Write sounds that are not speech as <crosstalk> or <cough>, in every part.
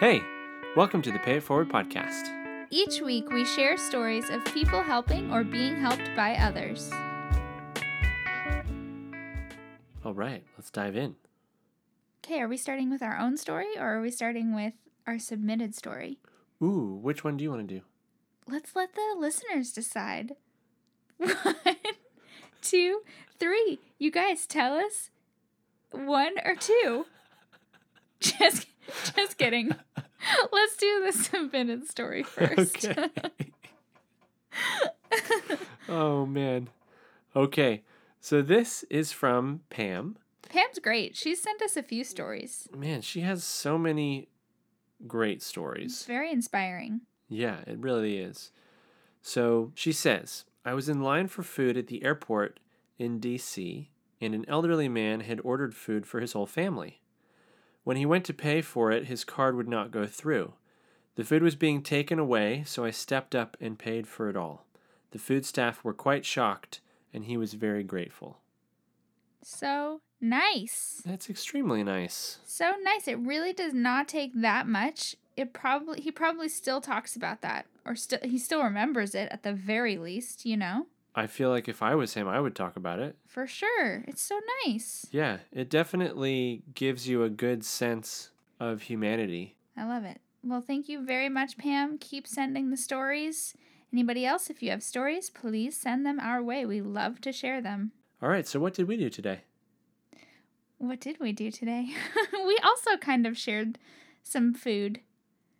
Hey, welcome to the Pay It Forward podcast. Each week, we share stories of people helping or being helped by others. All right, let's dive in. Okay, are we starting with our own story or are we starting with our submitted story? Ooh, which one do you want to do? Let's let the listeners decide. <laughs> One, two, three. You guys tell us one or two. <laughs> Just, <laughs> just kidding. <laughs> Let's do the <laughs> submitted story first. Okay. oh, man. Okay, so this is from Pam. Pam's great. She's sent us a few stories. Man, she has so many great It's stories. very inspiring. Yeah, it really is. So she says, I was in line for food at the airport in DC, and an elderly man had ordered food for his whole family. When he went to pay for it, his card would not go through. The food was being taken away, so I stepped up and paid for it all. The food staff were quite shocked, and he was very grateful. So nice. That's extremely nice. So nice. It really does not take that much. It probably he probably still talks about that or still he still remembers it at the very least, you know? I feel like if I was him, I would talk about it. For sure. It's so nice. Yeah, it definitely gives you a good sense of humanity. I love it. Well, thank you very much, Pam. Keep sending the stories. Anybody else, if you have stories, please send them our way. We love to share them. All right, so what did we do today? What did we do today? <laughs> we also kind of shared some food.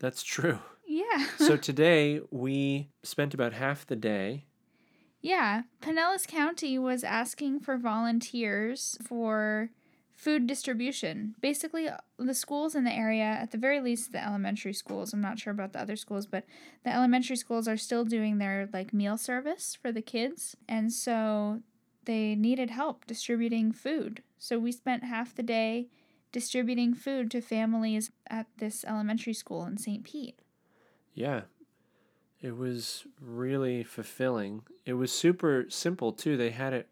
That's true. Yeah. So <laughs> today we spent about half the day. Yeah, Pinellas County was asking for volunteers for food distribution. Basically, the schools in the area, at the very least the elementary schools, I'm not sure about the other schools, but the elementary schools are still doing their like meal service for the kids. And so they needed help distributing food. So we spent half the day distributing food to families at this elementary school in St. Pete. Yeah. It was really fulfilling. It was super simple too. They had it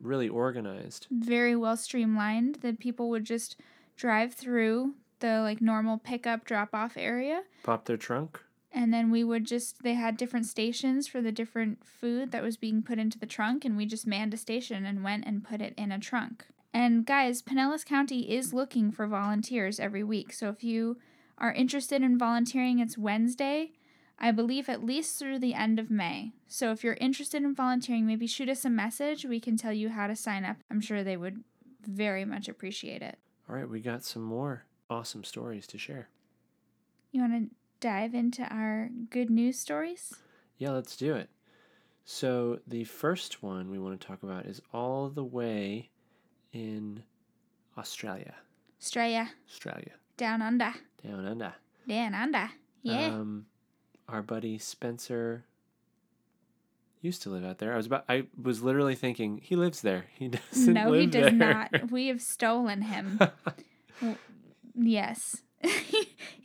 really organized. very well streamlined that people would just drive through the like normal pickup drop off area Pop their trunk. and then we would just they had different stations for the different food that was being put into the trunk and we just manned a station and went and put it in a trunk and guys pinellas county is looking for volunteers every week so if you are interested in volunteering it's wednesday I believe at least through the end of May. So if you're interested in volunteering, maybe shoot us a message. We can tell you how to sign up. I'm sure they would very much appreciate it. All right, we got some more awesome stories to share. You want to dive into our good news stories? Yeah, let's do it. So, the first one we want to talk about is all the way in Australia. Australia, Australia. down under, Down under. down under. Yeah. Um, our buddy Spencer used to live out there. I was about. I was literally thinking he lives there. He <laughs> doesn't. no, he does there. not. We have stolen him. <laughs> yes. <laughs>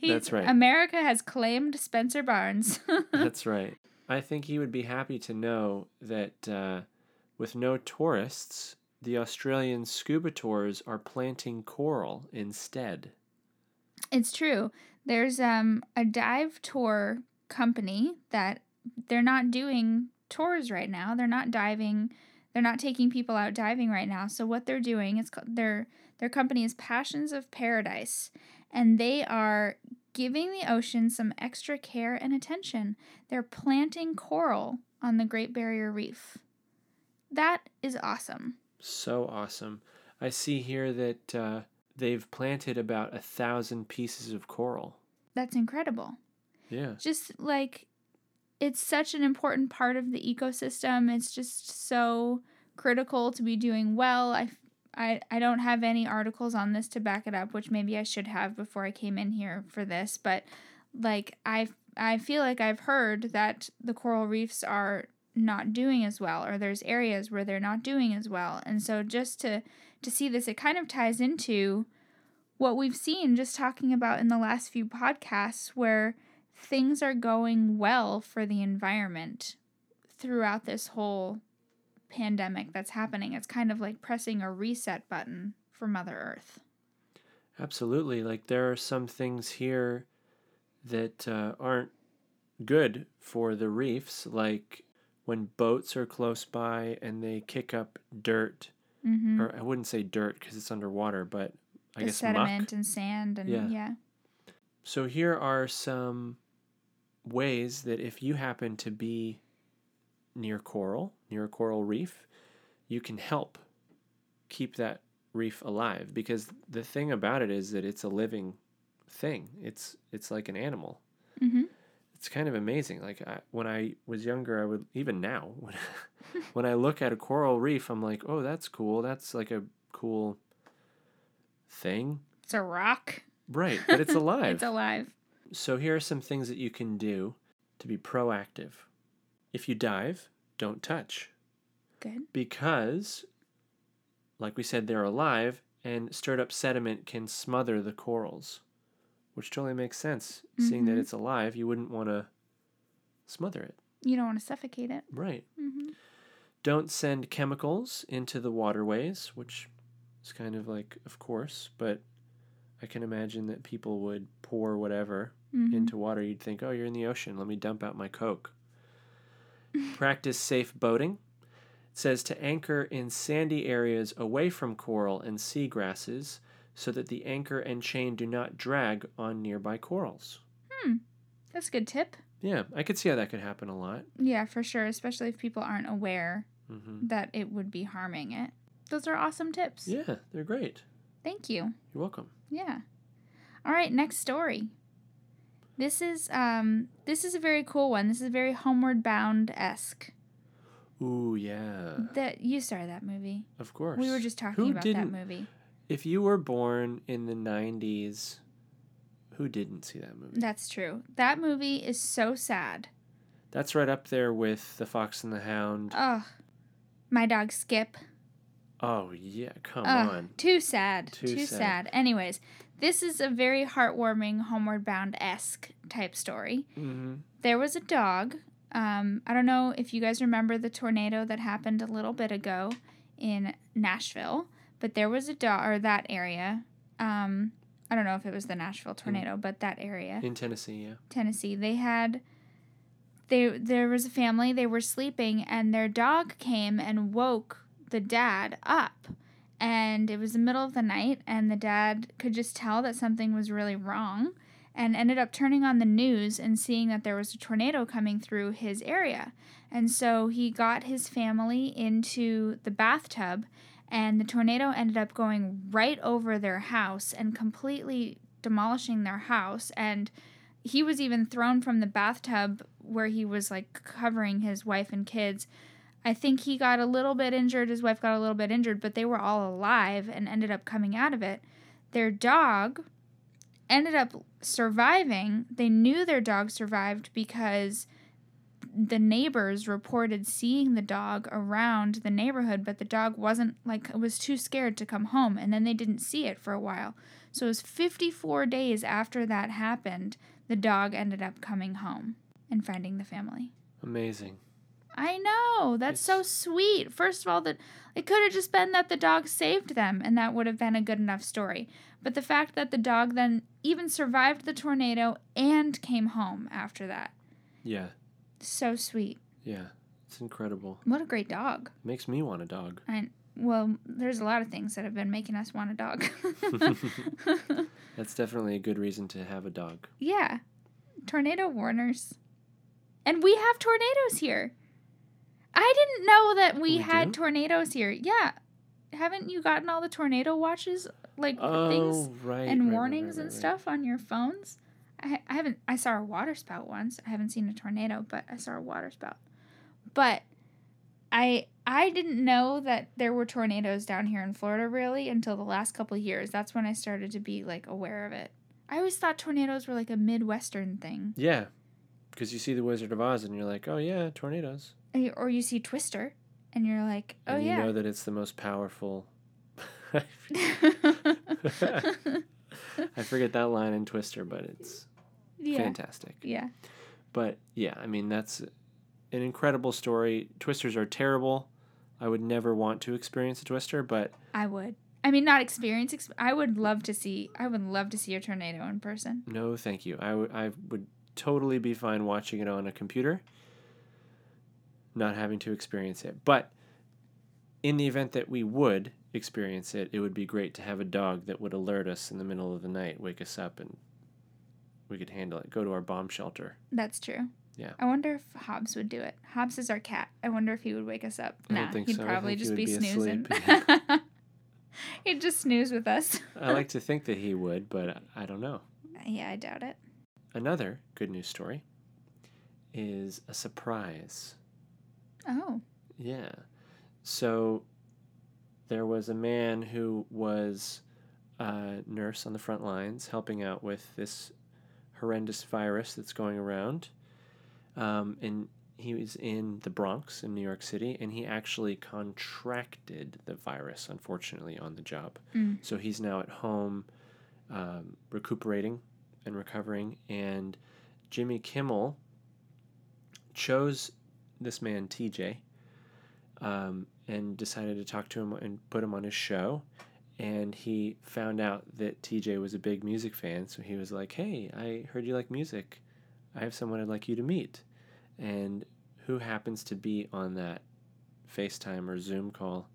He- That's right. America has claimed Spencer Barnes. That's right. I think he would be happy to know that uh, with no tourists, the Australian scuba tours are planting coral instead. It's true. There's um a dive tour company that they're not doing tours right now. They're not diving. They're not taking people out diving right now. So what they're doing is their their company is Passions of Paradise, and they are giving the ocean some extra care and attention. They're planting coral on the Great Barrier Reef. That is awesome. So awesome. I see here that uh, they've planted about a thousand pieces of coral. That's incredible. Yeah. just like it's such an important part of the ecosystem. It's just so critical to be doing well. I, I i don't have any articles on this to back it up which maybe i should have before i came in here for this but like i i feel like i've heard that the coral reefs are not doing as well or there's areas where they're not doing as well. And so just to to see this it kind of ties into what we've seen just talking about in the last few podcasts where things are going well for the environment throughout this whole pandemic that's happening. It's kind of like pressing a reset button for Mother Earth. Absolutely. Like there are some things here that uh, aren't good for the reefs, like when boats are close by and they kick up dirt, Mm-hmm. or I wouldn't say dirt because it's underwater, but I the guess sediment muck. and sand and Yeah. yeah. So here are some ways that if you happen to be near coral, near a coral reef, you can help keep that reef alive because the thing about it is that it's a living thing. It's it's like an animal. Mm-hmm. It's kind of amazing. Like I, when I was younger, I would even now <laughs> when when I look at a coral reef, I'm like, "Oh, that's cool. That's like a cool thing." It's a rock. Right, but it's alive. <laughs> It's alive. So here are some things that you can do to be proactive. If you dive, don't touch Good. because, like we said, they're alive and stirred up sediment can smother the corals, which totally makes sense. Seeing that Mhm. it's alive, you wouldn't want to smother it. You don't want to suffocate it. Right. Mm-hmm. Don't send chemicals into the waterways, which is kind of like, of course, but I can imagine that people would pour whatever Mm-hmm. into water, you'd think, oh, you're in the ocean. Let me dump out my Coke. <laughs> Practice safe boating. It says to anchor in sandy areas away from coral and seagrasses so that the anchor and chain do not drag on nearby corals. Hmm. That's a good tip. Yeah, I could see how that could happen a lot. Yeah, for sure. Especially if people aren't aware hmm that it would be harming it. Those are awesome tips. Yeah, they're great. Thank you. You're welcome. Yeah. All right, next story. This is um this is a very cool one. This is very homeward bound esque. Ooh, yeah, That you saw that movie. of course. We were just talking Who about that movie. If you were born in the 90s, who didn't see that movie? That's true. That movie is so sad. That's right up there with The Fox and the Hound. Ugh. My dog Skip. Oh yeah, come Ugh, on. Too sad. Too Too, sad. sad. Anyways, this is a very heartwarming, homeward bound esque type story. hmm There was a dog. Um, I don't know if you guys remember the tornado that happened a little bit ago in Nashville, but there was a dog, or that area. Um, I don't know if it was the Nashville tornado, but that area. In Tennessee, yeah. Tennessee. They had they there was a family, they were sleeping and their dog came and woke the dad up. And it was the middle of the night and the dad could just tell that something was really wrong and ended up turning on the news and seeing that there was a tornado coming through his area. And so he got his family into the bathtub and the tornado ended up going right over their house and completely demolishing their house and he was even thrown from the bathtub where he was like covering his wife and kids. I think he got a little bit injured, his wife got a little bit injured, but they were all alive and ended up coming out of it. Their dog ended up surviving. They knew their dog survived because the neighbors reported seeing the dog around the neighborhood, but the dog wasn't like was too scared to come home, and then they didn't see it for a while. So it was 54 days after that happened, the dog ended up coming home and finding the family. Amazing. I know. That's so sweet. First of all, that it could have just been that the dog saved them and that would have been a good enough story. But the fact that the dog then even survived the tornado and came home after that. Yeah, So sweet. yeah. It's incredible. What a great dog. Makes me want a dog. I well, there's a lot of things that have been making us want a dog. <laughs> <laughs> That's definitely a good reason to have a dog. yeah. Tornado warners. And we have tornadoes here. I didn't know that we, We had do? tornadoes here. Yeah. Haven't you gotten all the tornado watches like Oh, things right. and right, warnings right, and stuff on your phones? I, I haven't I saw a water spout once. I haven't seen a tornado, but I saw a water spout. But I I didn't know that there were tornadoes down here in Florida really until the last couple of years. That's when I started to be like aware of it. I always thought tornadoes were like a midwestern thing. Yeah, because you see the Wizard of Oz and you're like, oh yeah, tornadoes. You- Or you see Twister and you're like, "Oh and you yeah." know that it's the most powerful. <laughs> I forget that line in Twister, but it's yeah. fantastic. Yeah. But yeah, I mean that's an incredible story. Twisters are terrible. I would never want to experience a twister, but I would. I mean, not experience. Exp- I would love to see. I would love to see a tornado in person. No, thank you. I would I would totally be fine watching it on a computer, not having to experience it. But in the event that we would experience it, it would be great to have a dog that would alert us in the middle of the night, wake us up, and we could handle it. Go to our bomb shelter. That's true. Yeah. I wonder if Hobbs would do it. Hobbs is our cat. I wonder if he would wake us up. I don't nah, think he'd so. Probably he just would be, be snoozing. <laughs> <laughs> he'd just snooze with us. I like to think that he would, but I don't know. yeah, I doubt it. Another good news story is a surprise. Oh. Yeah. So there was a man who was a nurse on the front lines helping out with this horrendous virus that's going around. Um, and he was in the Bronx in New York City, and he actually contracted the virus, unfortunately, on the job. Mm. So he's now at home um, recuperating and recovering. And Jimmy Kimmel chose this man, TJ, um, and decided to talk to him and put him on his show. And he found out that TJ was a big music fan, so he was like, "Hey, I heard you like music. I have someone I'd like you to meet." And who happens to be on that FaceTime or Zoom call?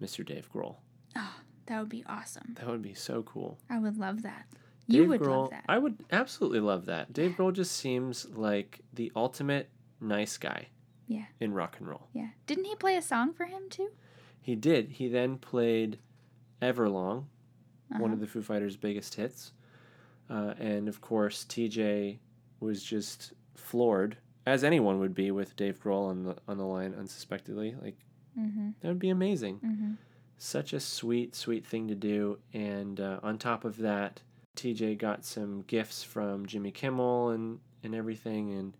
Mr. Dave Grohl. Oh, that would be awesome. That would be so cool. I would love that. You Dave would Grohl, love that. I would absolutely love that. Dave Grohl just seems like the ultimate nice guy. Yeah. In rock and roll. yeah. Didn't he play a song for him too? He did. He then played Everlong, one Uh-huh. of the Foo Fighters' biggest hits. Uh, and of course, TJ was just floored, as anyone would be with Dave Grohl on the on the line unsuspectedly. Like Mm-hmm. that would be amazing. Mm-hmm. Such a sweet, sweet thing to do. And uh, on top of that, TJ got some gifts from Jimmy Kimmel and, and everything. And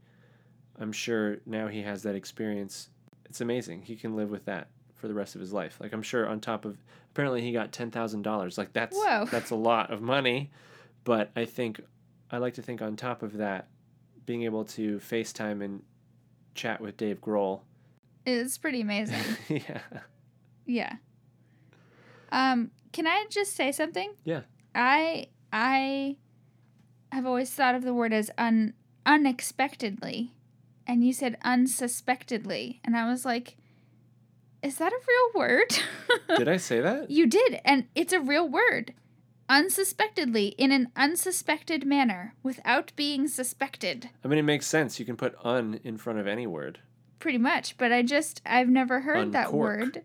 I'm sure now he has that experience. It's amazing. He can live with that for the rest of his life. Like I'm sure on top of apparently he got ten thousand dollars. Like that's Whoa. that's a lot of money. But I think I like to think on top of that, being able to FaceTime and chat with Dave Grohl. It's pretty amazing. <laughs> yeah. yeah. Um, can I just say something? Yeah. I I have always thought of the word as un unexpectedly, and you said unsuspectedly, and I was like, is that a real word? <laughs> Did I say that? You did, and it's a real word. Unsuspectedly, in an unsuspected manner, without being suspected. I mean, it makes sense. You can put un in front of any word. Pretty much, but I just, I've never heard that word.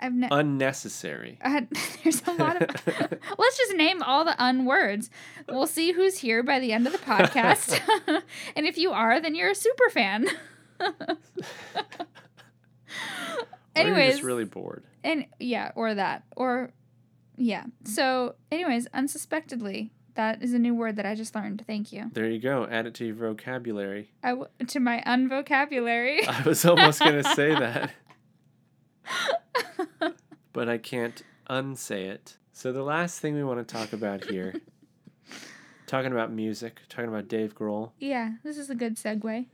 I've never. Unnecessary. Uh, <laughs> there's a lot of. <laughs> Let's just name all the un words. We'll see who's here by the end of the podcast. <laughs> and if you are, then you're a super fan. Anyways, just really bored. and yeah, or that, or yeah. So, anyways, unsuspectedly, that is a new word that I just learned. Thank you. There you go. Add it to your vocabulary. I w- to my unvocabulary. I was almost going to say that, <laughs> but I can't unsay it. So, the last thing we want to talk about here, <laughs> talking about music, talking about Dave Grohl. yeah, this is a good segue.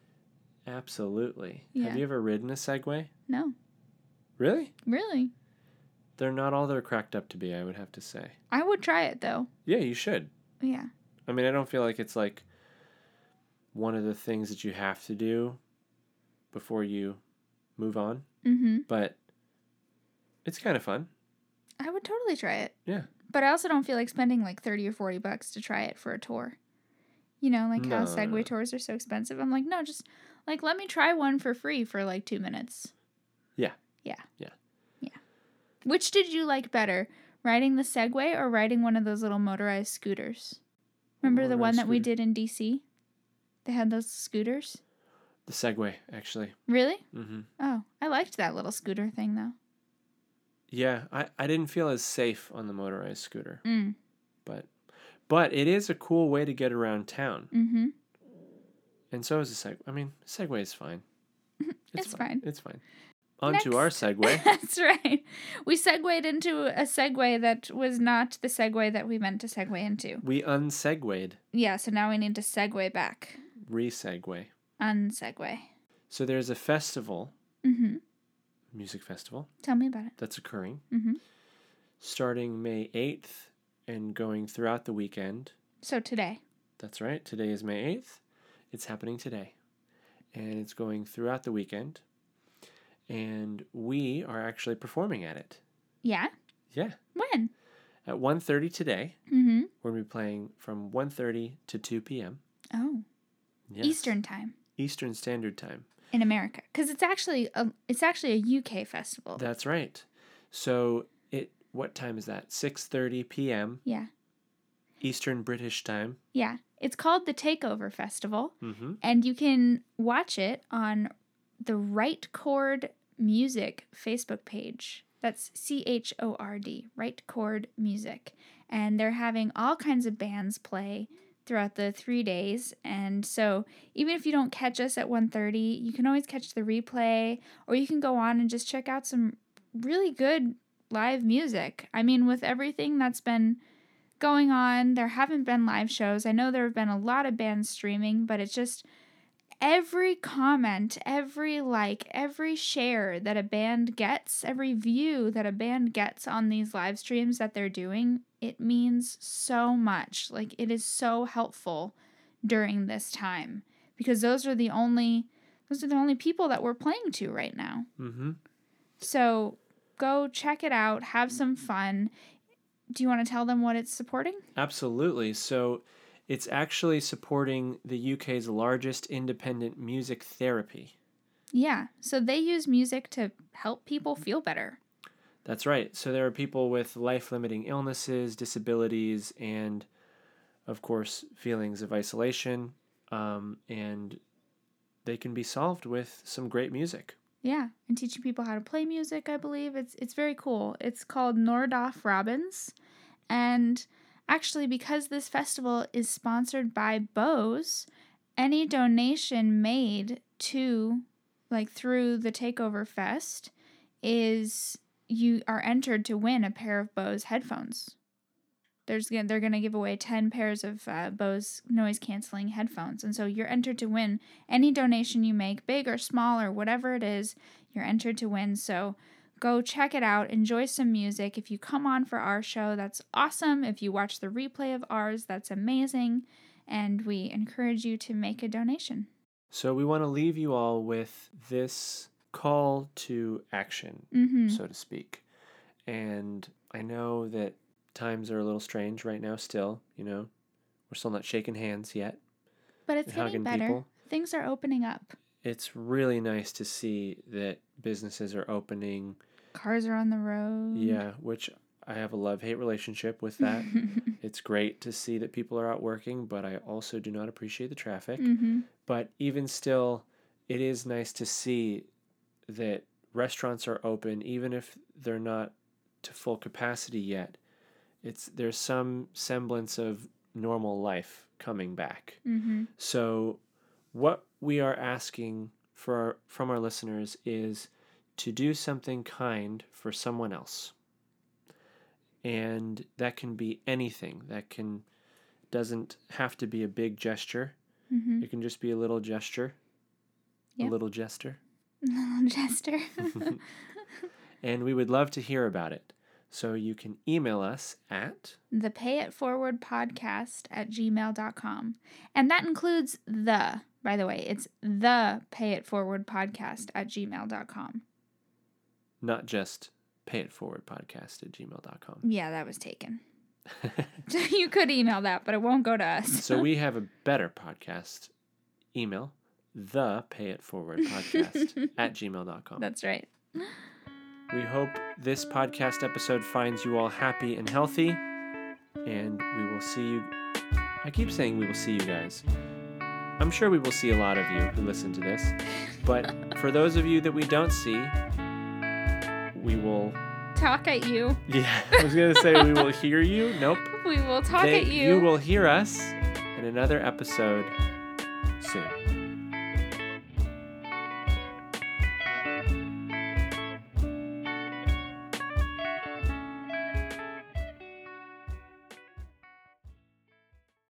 Absolutely. Yeah. Have you ever ridden a Segway? No, Really? really, They're not all they're cracked up to be, I would have to say. I would try it though. Yeah, you should. Yeah. I mean, I don't feel like it's like one of the things that you have to do before you move on, Mm-hmm. but it's kind of fun. I would totally try it. Yeah. But I also don't feel like spending like 30 or 40 bucks to try it for a tour. You know, like how No. Segway tours are so expensive. I'm like, no, just like let me try one for free for like two minutes. Yeah. Yeah. Yeah. Yeah. Which did you like better? Riding the Segway or riding one of those little motorized scooters? Remember the one Motorized that we did in DC? They had those scooters? The Segway, actually. Really? Mm-hmm. Oh, I liked that little scooter thing though. Yeah, I, I didn't feel as safe on the motorized scooter, Mm. but but it is a cool way to get around town, Mm-hmm. and so is the seg. I mean, Segway is fine. <laughs> It's fine. It's fine. On to our Next. <laughs> Segway. That's right. We segued into a segue that was not the segue that we meant to segue into. we unsegued, Yeah, so now we need to segue back. re-segue. Unsegue. So there's a festival, Mm-hmm. Music festival, Tell me about it. that's occurring. Mhm. starting May 8th and going throughout the weekend. So today. That's right. Today is May 8th. It's happening today. And it's going throughout the weekend. And we are actually performing at it. Yeah. Yeah. When? At 1.30 today. Mm-hmm. We're going to be playing from 1.30 to 2 p.m. Oh. Yes. Eastern time Eastern Standard Time. In America, because it's actually a it's actually a UK festival. That's right. So it what time is that? 6:30 p.m. yeah. Eastern British time. Yeah. It's called the Takeover Festival, Mhm. and you can watch it on the Right Chord Music Facebook page. That's C H O R D, Right Chord Music. And they're having all kinds of bands play throughout the 3 days. And so, even if you don't catch us at 1:30, you can always catch the replay or you can go on and just check out some really good live music. I mean, with everything that's been going on. There haven't been live shows. I know there have been a lot of bands streaming, but it's just every comment, every like, every share that a band gets, every view that a band gets on these live streams that they're doing, it means so much. Like it is so helpful during this time because those are the only those are the only people that we're playing to right now. Mhm. So go check it out, have some fun. Do you want to tell them what it's supporting? Absolutely. So it's actually supporting the UK's largest independent music therapy. Yeah. So they use music to help people feel better. That's right. So there are people with life-limiting illnesses, disabilities, and of course, feelings of isolation. Um, and they can be solved with some great music. Yeah, and teaching people how to play music, I believe. It's it's very cool. It's called Nordoff Robbins. And actually because this festival is sponsored by Bose, any donation made to like through the Takeover Fest is you are entered to win a pair of Bose headphones. There's they're going to give away 10 pairs of uh, Bose noise canceling headphones. And so you're entered to win any donation you make, big or small or whatever it is, you're entered to win. So go check it out, enjoy some music. If you come on for our show, that's awesome. If you watch the replay of ours, that's amazing. And we encourage you to make a donation. So we want to leave you all with this call to action, Mm-hmm. so to speak. And I know that times are a little strange right now still, you know. We're still not shaking hands yet. But it's getting better. people. Things are opening up. It's really nice to see that businesses are opening. Cars are on the road. Yeah, which I have a love-hate relationship with that. <laughs> it's great to see that people are out working, but I also do not appreciate the traffic. mm-hmm. But even still, it is nice to see that restaurants are open, even if they're not to full capacity yet. It's there's some semblance of normal life coming back. Mm-hmm. So, what we are asking for our, from our listeners is to do something kind for someone else. And that can be anything. That can doesn't have to be a big gesture. Mm-hmm. It can just be a little gesture. Yeah. A little gesture. Little <laughs> Jester. <laughs> And we would love to hear about it. So you can email us at the pay it forward podcast at gmail.com. And that includes the, by the way, it's the pay it forward podcast at gmail.com. not just pay it forward podcast at gmail.com. Yeah, that was taken. So <laughs> you could email that, but it won't go to us. so we have a better podcast email, the pay it forward <laughs> podcast at gmail.com. That's right. We hope this podcast episode finds you all happy and healthy. And we will see you. I keep saying we will see you guys. I'm sure we will see a lot of you who listen to this. But <laughs> for those of you that we don't see, we will. Talk at you. Yeah, I was going to say we will hear you. Nope. <laughs> We will talk They- at you. you will hear us in another episode soon.